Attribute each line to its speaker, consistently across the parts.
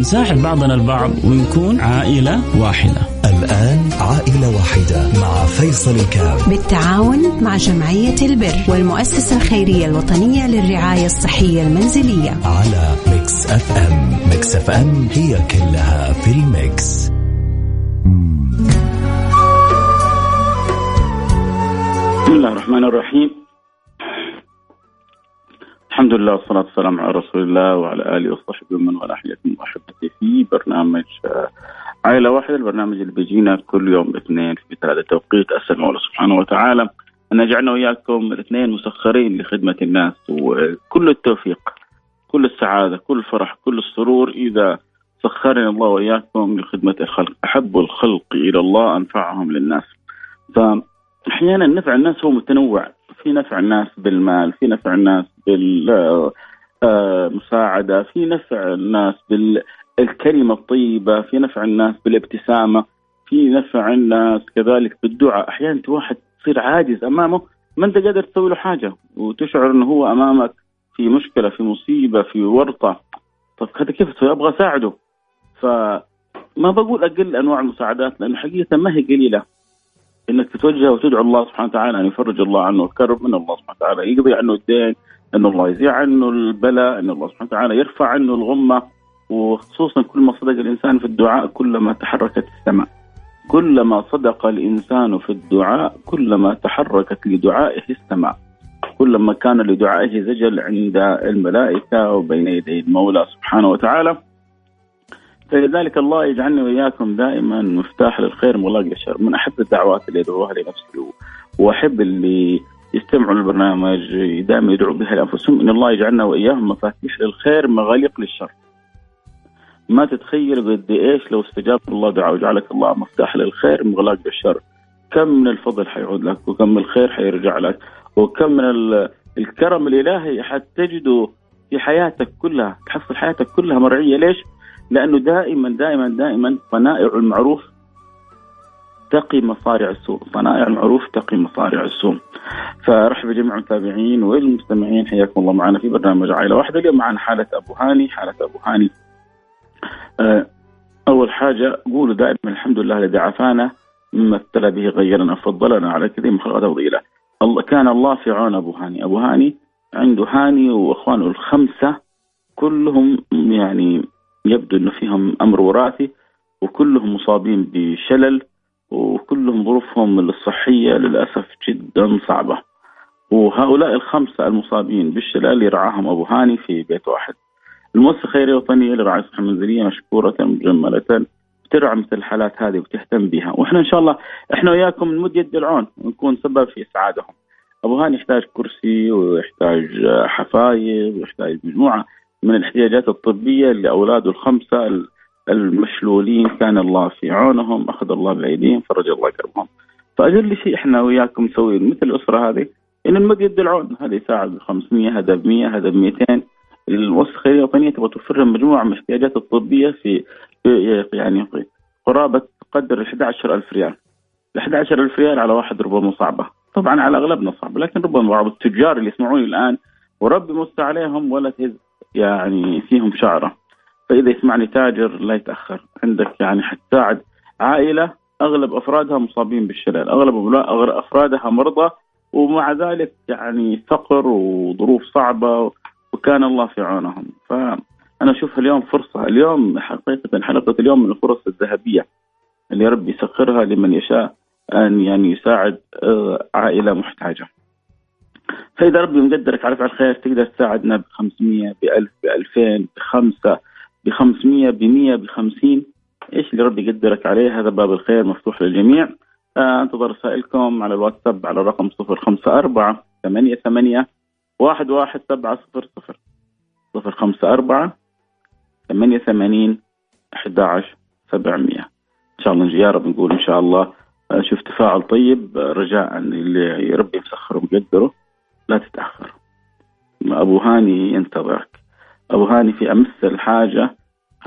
Speaker 1: نساعد بعضنا البعض ونكون عائلة واحدة.
Speaker 2: الآن عائلة واحدة مع فيصل الكاف.
Speaker 3: بالتعاون مع جمعية البر والمؤسسة الخيرية الوطنية للرعاية الصحية المنزلية.
Speaker 2: على Mix FM Mix FM هي كلها في ال mix.
Speaker 4: بسم الله الرحمن الرحيم. الحمد لله والصلاة والسلام على رسول الله وعلى آله وصحبه ومن والاه. حياكم وأحبتي في برنامج آه، عائلة واحدة البرنامج اللي بيجينا كل يوم اثنين في هذا التوقيت أسأل الله سبحانه وتعالى أن يجعلنا وإياكم الاثنين مسخرين لخدمة الناس وكل التوفيق كل السعادة كل الفرح كل السرور إذا سخرنا الله وإياكم لخدمة الخلق. أحب الخلق إلى الله أنفعهم للناس. فأحيانا نفع الناس هو متنوع. في نفع الناس بالمال في نفع الناس بالمساعدة في نفع الناس بالكلمة الطيبة في نفع الناس بالابتسامة في نفع الناس كذلك بالدعاء. أحيانا واحد تصير عاجز أمامه ما أنت قادر تسوي له حاجة وتشعر أنه هو أمامك في مشكلة في مصيبة في ورطة. طب هذا كيف تسوي؟ أبغى أساعده. فما بقول أقل أنواع المساعدات لأنه حقيقة ما هي قليلة. إنك تتوجه وتدعو الله سبحانه وتعالى أن يفرج الله عنه الكرب من الله سبحانه وتعالى يقضي عنه الدين إن الله يزيع عنه البلاء إن الله سبحانه وتعالى يرفع عنه الغمة وخصوصا كل ما صدق الإنسان في الدعاء كلما تحركت السماء. كلما صدق الإنسان في الدعاء كلما تحركت لدعائه السماء. كلما كان لدعائه زجل عند الملائكة وبين يدي المولى سبحانه وتعالى. فلذلك الله يجعلني وإياكم دائما مفتاح للخير ملاق للشر من أحب الدعوات اللي ادعوها لنفسي وأحب اللي يستمعوا للبرنامج دائما يدعوا بها لأنفسهم إن الله يجعلنا وإياهم مفاتيح للخير مغاليق للشر. ما تتخيل قد إيش لو استجاب الله دعاء وجعلك الله مفتاح للخير مغلاق للشر. كم من الفضل حيعود لك وكم من الخير حيرجع لك وكم من الكرم الإلهي حتجده في حياتك كلها تحصل حياتك كلها مرعية ليش؟ لأنه دائما دائما دائما صنائع المعروف تقي مصارع السوء. صنائع المعروف تقي مصارع السوء. فرحب بجميع المتابعين والمستمعين. حياكم الله معنا في برنامج عائلة واحدة. اليوم معنا حالة أبو هاني. حالة أبو هاني آه، أول حاجة قولوا دائما الحمد لله الذي عافانا مما ابتلى به غيرنا فضلنا على كثير من خلقاته الله كان الله في عون أبو هاني. أبو هاني عنده هاني وإخوانه الخمسة كلهم يعني يبدو إنه فيهم أمر وراثي وكلهم مصابين بشلل وكلهم ظروفهم الصحية للأسف جدا صعبة. وهؤلاء الخمسة المصابين بالشلل يرعاهم أبو هاني في بيت واحد. المؤسسة الخيرية الوطنية للرعايه الصحيه المنزليه مشكورة مجملة ترعى مثل الحالات هذه وتهتم بها وإحنا إن شاء الله إحنا وياكم نمد يد العون ونكون سبب في اسعادهم. أبو هاني يحتاج كرسي ويحتاج حفايز ويحتاج مجموعة من الاحتياجات الطبية لاولاده الخمسة المشلولين كان الله في عونهم أخذ الله بايديهم فرج الله كربهم. فأجل شيء إحنا وياكم نسوي مثل الأسرة هذه إن نمد يد العون هذا يساعد ب 500 هذا ب 100 هذا ب 200 المؤسسه الخيريه الوطنيه تبغى توفر لهم مجموعة من الاحتياجات الطبية في يعني قرابة تقدر 11000 ريال. ال 11000 ريال على واحد ربما صعبة، طبعا على أغلبنا صعبة لكن ربما بعض التجار اللي يسمعوني الآن وربي مس عليهم ولا تهز يعني فيهم شعرة. فإذا يسمعني تاجر لا يتأخر. عندك يعني حتساعد عائلة أغلب أفرادها مصابين بالشلل. أغلب أفرادها مرضى. ومع ذلك يعني فقر وظروف صعبة وكان الله في عونهم. فأنا أشوف اليوم فرصة. اليوم حقيقة حلقة اليوم من الفرص الذهبية اللي ربي يسخرها لمن يشاء أن يعني يساعد آه، عائلة محتاجة. فاذا ربي مقدرك على فعل خير تقدر تساعدنا ب 500 ب 1000 ب 2000 بخمسة ب 500 ب 100 ب 50 إيش اللي ربي يقدرك عليه؟ هذا باب الخير مفتوح للجميع. آه انتظر رسائلكم على الواتساب على الرقم 054 88 11700 054 88 11 700 ان شاء الله يا رب نقول إن شاء الله شوف تفاعل طيب رجاء اللي ربي مسخره ومقدره لا تتأخر أبو هاني ينتظرك أبو هاني في أمس الحاجة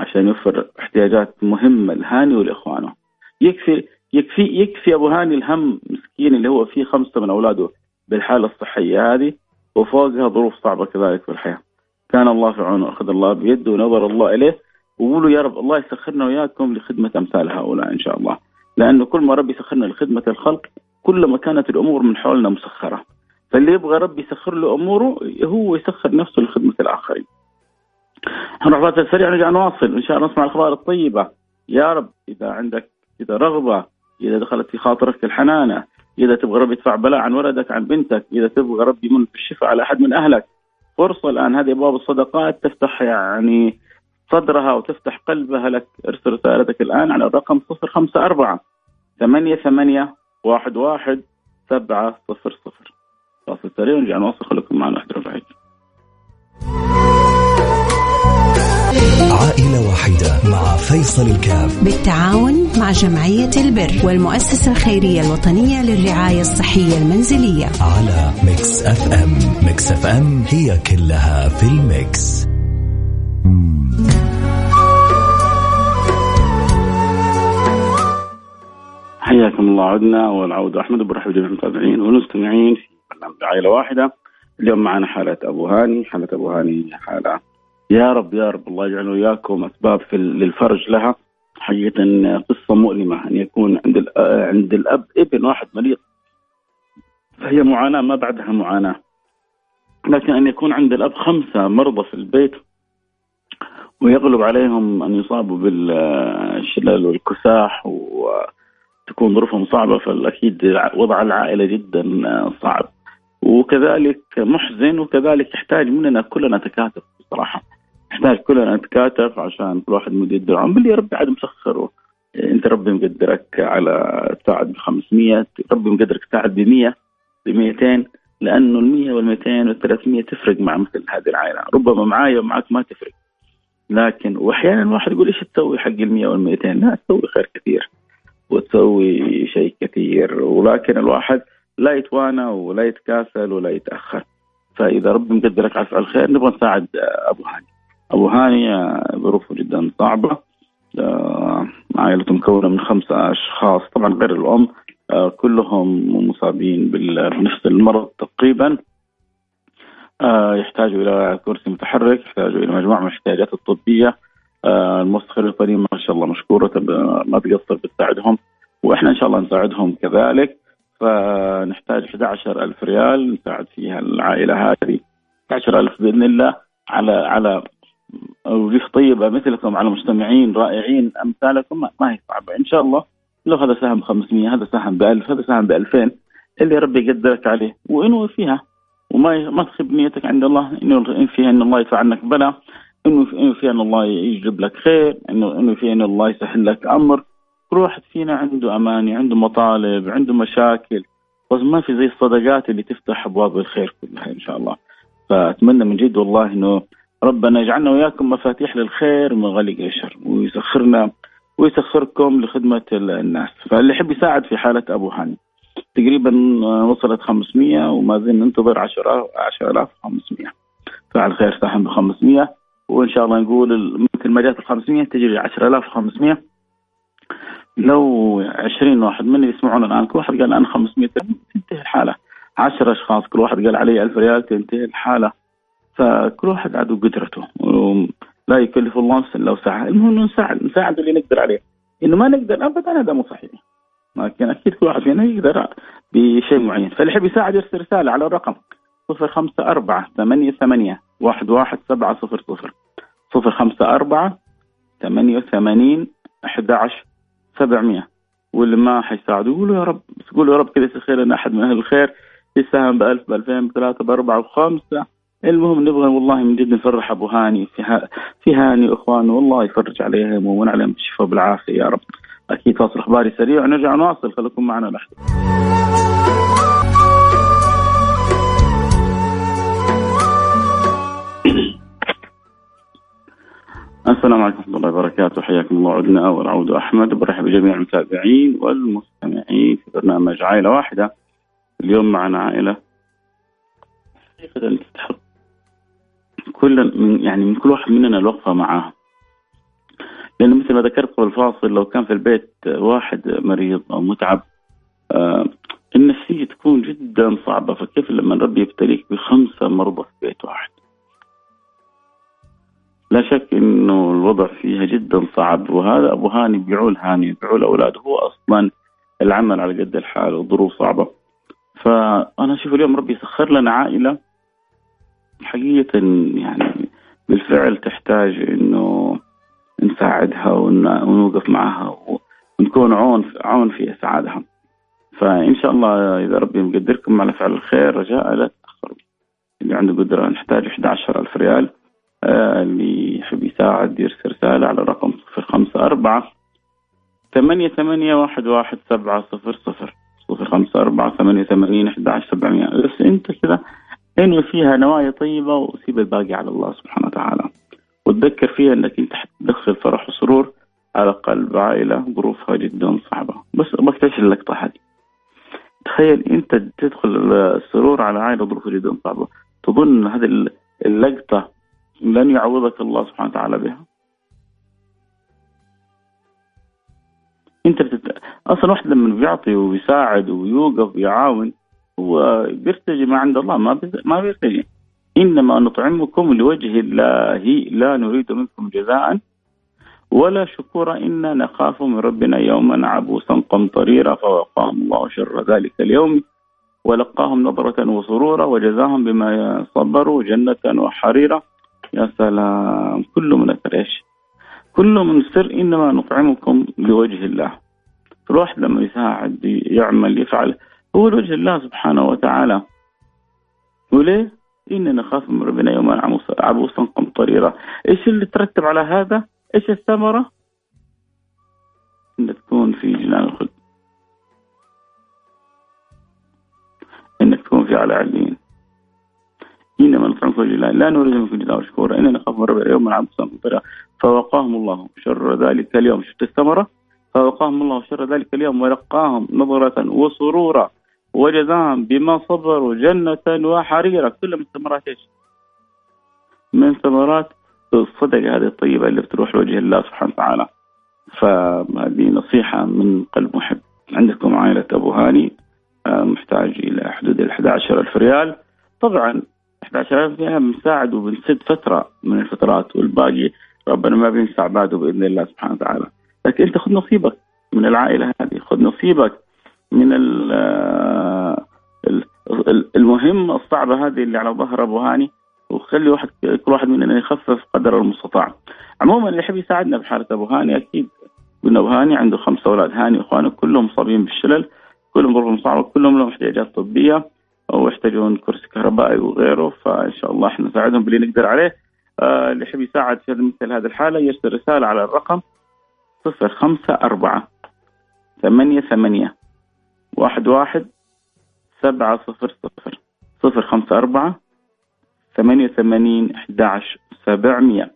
Speaker 4: عشان يوفر احتياجات مهمة لهاني ولإخوانه يكفي يكفي يكفي أبو هاني الهم مسكين اللي هو فيه خمسة من أولاده بالحالة الصحية هذه وفوقها ظروف صعبة كذلك في الحياة. كان الله في عونه أخذ الله بيده ونظر الله إليه وقولوا يا رب الله يسخرنا وياكم لخدمة أمثال هؤلاء إن شاء الله. لأنه كل ما ربي يسخرنا لخدمة الخلق كل ما كانت الأمور من حولنا مسخرة. فاللي يبغى ربي يسخر له أموره هو يسخر نفسه لخدمة الآخرين. نروح فاصل سريع نرجع نواصل إن شاء الله نسمع الأخبار الطيبة. يا رب إذا عندك إذا رغبة إذا دخلت في خاطرك الحنانة إذا تبغى ربي يدفع بلاء عن ولدك عن بنتك إذا تبغى ربي يمن بالشفاء على أحد من أهلك فرصة الآن هذه أبواب الصدقات تفتح يعني صدرها وتفتح قلبها لك ارسل رسالتك الآن على الرقم 054 ثمانية ثمانية واحد واحد سبعة صفر صفر فاصل سريع ونرجع نواصل خليكم معنا واحد ربعي
Speaker 2: عائلة واحدة مع فيصل الكاف.
Speaker 3: بالتعاون مع جمعية البر والمؤسسة الخيرية الوطنية للرعاية الصحية المنزلية.
Speaker 2: على Mix FM. Mix FM هي كلها في ال mix.
Speaker 4: حياكم الله. عدنا والعودة. أحمد برحب جميع المتابعين والمستمعين في برنامج عائلة واحدة. اليوم معنا حالة أبو هاني. حالة أبو هاني حالة. يا رب يا رب الله يجعل وياكم أسباب في للفرج لها. حقيقة قصة مؤلمة أن يكون عند الأ- عند الأب ابن واحد مريض. فهي معاناة ما بعدها معاناة. لكن أن يكون عند الأب خمسة مرضى في البيت ويغلب عليهم أن يصابوا بالشلل والكساح وتكون ظروفهم صعبة فالأكيد وضع العائلة جدا صعب. وكذلك محزن وكذلك يحتاج مننا كلنا تكاتف بصراحة. نحتاج كلنا نتكاتف عشان كل واحد يده عم باللي ربي عاد مسخره أنت ربي مقدرك على تساعد ب 500 ربي مقدرك تساعد ب 100 ب 200 لأنه ال 100 وال 200 وال 300 تفرق مع مثل هذه العائلة. ربما معايا ومعك ما تفرق. لكن وأحيانا الواحد يقول إيش تسوي حق ال 100 وال 200 لا تسوي خير كثير وتسوي شيء كثير. ولكن الواحد لا يتوانى ولا يتكاسل ولا يتأخر. فإذا ربي مقدرك على فعل خير نبغى نساعد أبو هاني. أبو هاني آه، ظروفه جدا صعبة. آه، عائلته مكونة من خمسه أشخاص طبعا غير الأم. آه، كلهم مصابين بنفس المرض تقريبا. آه، يحتاجوا إلى كرسي متحرك يحتاجوا إلى مجموعة من الاحتياجات الطبية. آه، المؤسسه الوطنيه ما شاء الله مشكورة ما تقصر بتساعدهم. وإحنا إن شاء الله نساعدهم كذلك. فنحتاج 11000 ريال نساعد فيها العائلة هذه. 11000 بإذن الله على على وجوه طيبة مثلكم على مستمعين رائعين أمثالكم ما- هي صعبة. إن شاء الله لو هذا سهم 500 هذا سهم ب 1000 هذا سهم ب 2000 اللي ربي يقدرك عليه وانوي فيها. وما ما تخيب نيتك عند الله انه إن فيها إن الله يدفع عنك بلاء انه فيها إن الله يجلب لك خير انه انه فيها إن الله يسهل لك أمر. كل واحد فينا عنده أماني عنده مطالب عنده مشاكل بس ما في زي الصدقات اللي تفتح أبواب الخير كلها إن شاء الله. فأتمنى من جد والله إنه ربنا يجعلنا وياكم مفاتيح للخير ومغاليق للشر ويسخرنا ويسخركم لخدمة الناس. فاللي يحب يساعد في حالة أبو هاني تقريبا وصلت 500 وما زلنا ننتظر 10 10500 فعل خير ساهم ب 500 وإن شاء الله نقول مثل ما جات ال 500 تجري 10500 لو 20 واحد من اللي يسمعونا الآن كل واحد قال أنا 500 تنتهي الحالة. 10 أشخاص كل واحد قال علي 1000 ريال تنتهي الحالة. فكل واحد عنده قدرته لا يكلف الله نفسا إلا وسعها. المهم نساعد نساعد اللي نقدر عليه. إنه ما نقدر ابدا هذا مو صحيح. لكن أكيد كل واحد فينا يقدر بشيء معين. فاللي يحب يساعد يرسل رسالة على الرقم 054 88 11700 054 88 11 700 واللي ما حيساعدوا يقولوا يا رب قولوا يا رب كذا يسخر لنا أحد من أهل الخير يساهم ب 1000 ب 2000 ب 3 ب 4 ب 5 المهم نبغى والله من جد نفرح أبو هاني في ها في هاني واخوانه والله يفرج عليهم ومن عليهم بالشفاء بالعافية يا رب. أكيد فاصل إخباري سريع ونرجع نواصل. خليكم معنا لحظة. السلام عليكم ورحمة الله وبركاته. حياكم الله. عدنا والعود أحمد. برحب بجميع المتابعين والمستمعين في برنامج عائلة واحدة. اليوم معنا عائلة. حقيقة تستحق كل من يعني من كل واحد مننا الوقفة معاها لأنه مثل ما ذكرت قبل الفاصل لو كان في البيت واحد مريض أو متعب آه النفسية تكون جدا صعبة. فكيف لما ربي يبتليك بخمسة مرضى في بيت واحد؟ لا شك إنه الوضع فيها جدا صعب وهذا أبو هاني بيعول هاني بيعول أولاده. هو أصلا العمل على قد الحال والظروف صعبة. فأنا أشوف اليوم ربي سخر لنا عائلة حقيقة يعني بالفعل تحتاج إنه نساعدها ونوقف معها ونكون عون عون في أسعادها. فإن شاء الله إذا ربي مقدركم على فعل الخير رجاء لا تتأخروا. اللي عنده قدرة نحتاج 11000 ريال. اللي يحب يساعد يرسل رسالة على رقم صفر خمسة أربعة ثمانية ثمانية واحد واحد سبعة صفر صفر صفر خمسة أربعة ثمانية ثمانين أحد عشر سبعمية. بس أنت كذا انوي فيها نوايا طيبة وسيب الباقي على الله سبحانه وتعالى. وتذكر فيها أنك أنت حتدخل فرح وسرور على قلب عائلة ظروفها جدا صعبة. بس تعيش اللقطة هذه. تخيل أنت تدخل السرور على عائلة ظروفها جدا صعبة. تظن هذه اللقطة لن يعوضك الله سبحانه وتعالى بها. انت بتت... أصلا واحد لما بيعطي ويساعد ويوقف ويعاون هو بيرتجي ما عند الله ما بي... ما بيرتجي. إنما نطعمكم لوجه الله لا نريد منكم جزاء ولا شكورا. إنا نخاف من ربنا يوما عبوسا قمطريرا فوقاهم الله شر ذلك اليوم. ولقاهم نظرة وسرورا وجزاهم بما صبروا جنة وحريرا. يا سلام. كله من أثر إيش كله من سر إنما نطعمكم لوجه الله. الواحد لما يساعد يعمل يفعل هو لوجه الله سبحانه وتعالى. وليه؟ إننا نخاف من ربنا يوما عبوسا قمطريرا. إيش اللي ترتب على هذا؟ إيش الثمرة؟ إن تكون في جنان الخلد. إنك تكون في على علين إنما نطعمكم لله. لا نريد منكم جزاء شكورا إننا نخاف من يوما عبوسا قمطريرا فوقاهم الله شر ذلك اليوم. شفت الثمرة؟ فوقاهم الله شر ذلك اليوم ولقاهم نظرة وسرورا وجزاهم بما صبروا جنة وحريرا. كل من ثمرات إيش؟ من ثمرات الصدقة هذه الطيبة اللي بتروح لوجه الله سبحانه وتعالى. فهذه نصيحة من قلب محب. عندكم عائلة أبو هاني آه، محتاج إلى حدود ال 11 ألف ريال. طبعا 11 ألف ريال بنساعد وبنسد فترة من الفترات والباقي ربنا ما بينسى عباده بإذن الله سبحانه وتعالى لكن أنت خذ نصيبك من العائلة هذه خذ نصيبك من المهمة الصعبة هذه اللي على ظهر أبو هاني وخلي واحد كل واحد مننا يخفف قدر المستطاع. عموما اللي يحب يساعدنا بحاله أبو هاني أكيد قلنا أبو هاني عنده خمسة أولاد هاني وإخوانه كلهم مصابين بالشلل كلهم ظروفهم صعبة كلهم لهم إحتياجات طبية أو يحتاجون كرسي كهربائي وغيره فإن شاء الله إحنا نساعدهم باللي نقدر عليه. آه اللي يحب يساعد في مثل هذه الحالة يرسل رسالة على الرقم صفر خمسة أربعة ثمانية ثمانية واحد واحد سبعة صفر صفر صفر خمسة أربعة ثمانية ثمانين أحد سبعمية.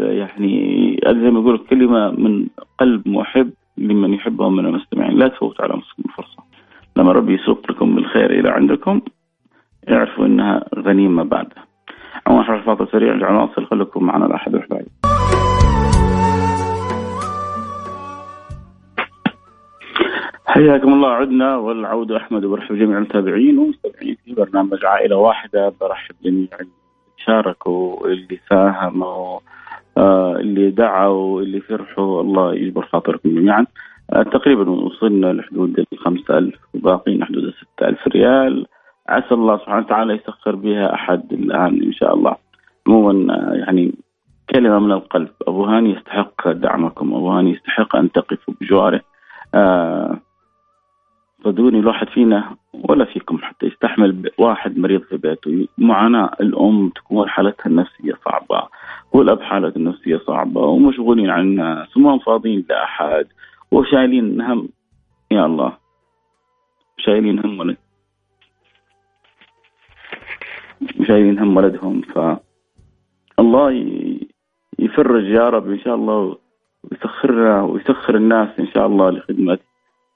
Speaker 4: يعني زي ما يقول كلمة من قلب محب لمن يحبهم من المستمعين. لا تفوت على أنفسكم الفرصة. لما ربي يسوق لكم بالخير إلى عندكم. اعرفوا إنها غنيمة بعدها أول حرف فاضل سريع العناصر خليكم معنا الأحد والحبايب حياكم الله عدنا والعودة أحمد وبرحب جميع المتابعين والمستمعين في برنامج عائلة واحدة. برحب جميع اللي شاركوا اللي ساهموا آه اللي دعوا اللي فرحوا. الله يجبر خاطركم جميعا. تقريبا وصلنا لحدود الخمسة ألف وباقيين حدود الستة ألف ريال. عسى الله سبحانه وتعالى يسخر بها أحد الآن إن شاء الله. عموما آه يعني كلمة من القلب. أبو هاني يستحق دعمكم. أبو هاني يستحق أن تقفوا بجواره. آه صدقوني الواحد فينا ولا فيكم حتى يستحمل واحد مريض في بيته. معاناة الأم تكون حالتها النفسية صعبة والأب حالته النفسية صعبة ومشغولين عن الناس وما فاضيين لأحد. وشايلين هم. يا الله. شايلين هم ولد. شايلين هم ولدهم ف الله يفرج يا رب إن شاء الله ويسخرنا ويسخر الناس إن شاء الله لخدمة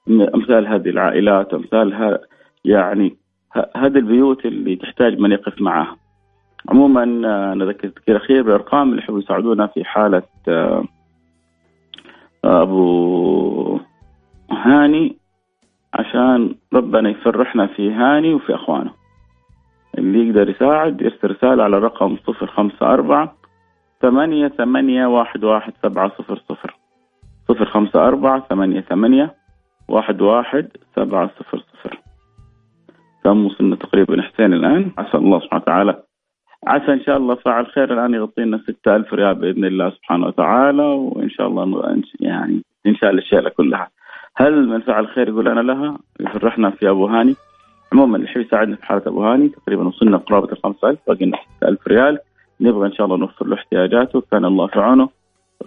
Speaker 4: أمثال هذه العائلات أمثال يعني هذه البيوت اللي تحتاج من يقف معها عموما آه، نذكر تذكير اخير بالارقام اللي يحبوا يساعدونا في حالة آه، أبو هاني عشان ربنا يفرحنا في هاني وفي أخوانه. اللي يقدر يساعد يرسل رسالة على الرقم صفر خمسة أربعة ثمانية ثمانية واحد واحد سبعة صفر صفر. صفر خمسة أربعة ثمانية ثمانية واحد واحد سبعة صفر صفر. كم وصلنا تقريبا حسين الآن. عسى الله سبحانه وتعالى عسى إن شاء الله فاعل خير. الآن يغطي لنا ستة ألف ريال بإذن الله سبحانه وتعالى وإن شاء الله يعني إن شاء الأشياء كلها هل من فعل خير يقول أنا لها؟ يفرحنا في أبو هاني. عموما اللي يحب يساعدنا في حالة أبو هاني تقريبا وصلنا قرابة ال 5000 باقي لنا 6000 ريال. نبغى إن شاء الله نوفر له احتياجاته. كان الله في عونه.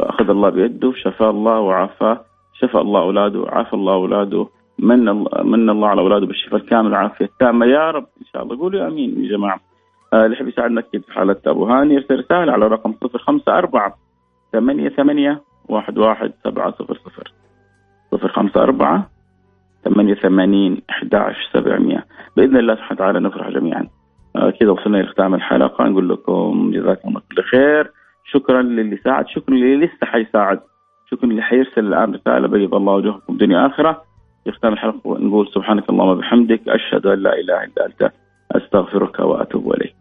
Speaker 4: أخذ الله بيده شفاه الله وعافاه. شفى الله أولاده عافى الله أولاده. من الله من الله على أولاده بالشفاء الكامل والعافية التامة. يا رب إن شاء الله. قولوا آمين يا جماعة. آه اللي يحب يساعدنا أكيد في حالة أبو هاني. يرسل رسالة على رقم 054 ثمانية ثمانية واحد واحد سبعة صفر صفر. صفر خمسة أربعة ثمانية ثمانين أحد سبعمية بإذن الله سبحانه وتعالى نفرح جميعا. آه كذا وصلنا لختام الحلقة. نقول لكم جزاكم الله كل خير. شكرا للي ساعد. شكرا للي لسه حيساعد. شكرا للي حيرسل الآن رسالة. بيض الله وجهكم دنيا آخرة. في ختام الحلقة نقول سبحانك اللهم وبحمدك. أشهد أن لا إله إلا أنت. أستغفرك وأتوب إليك.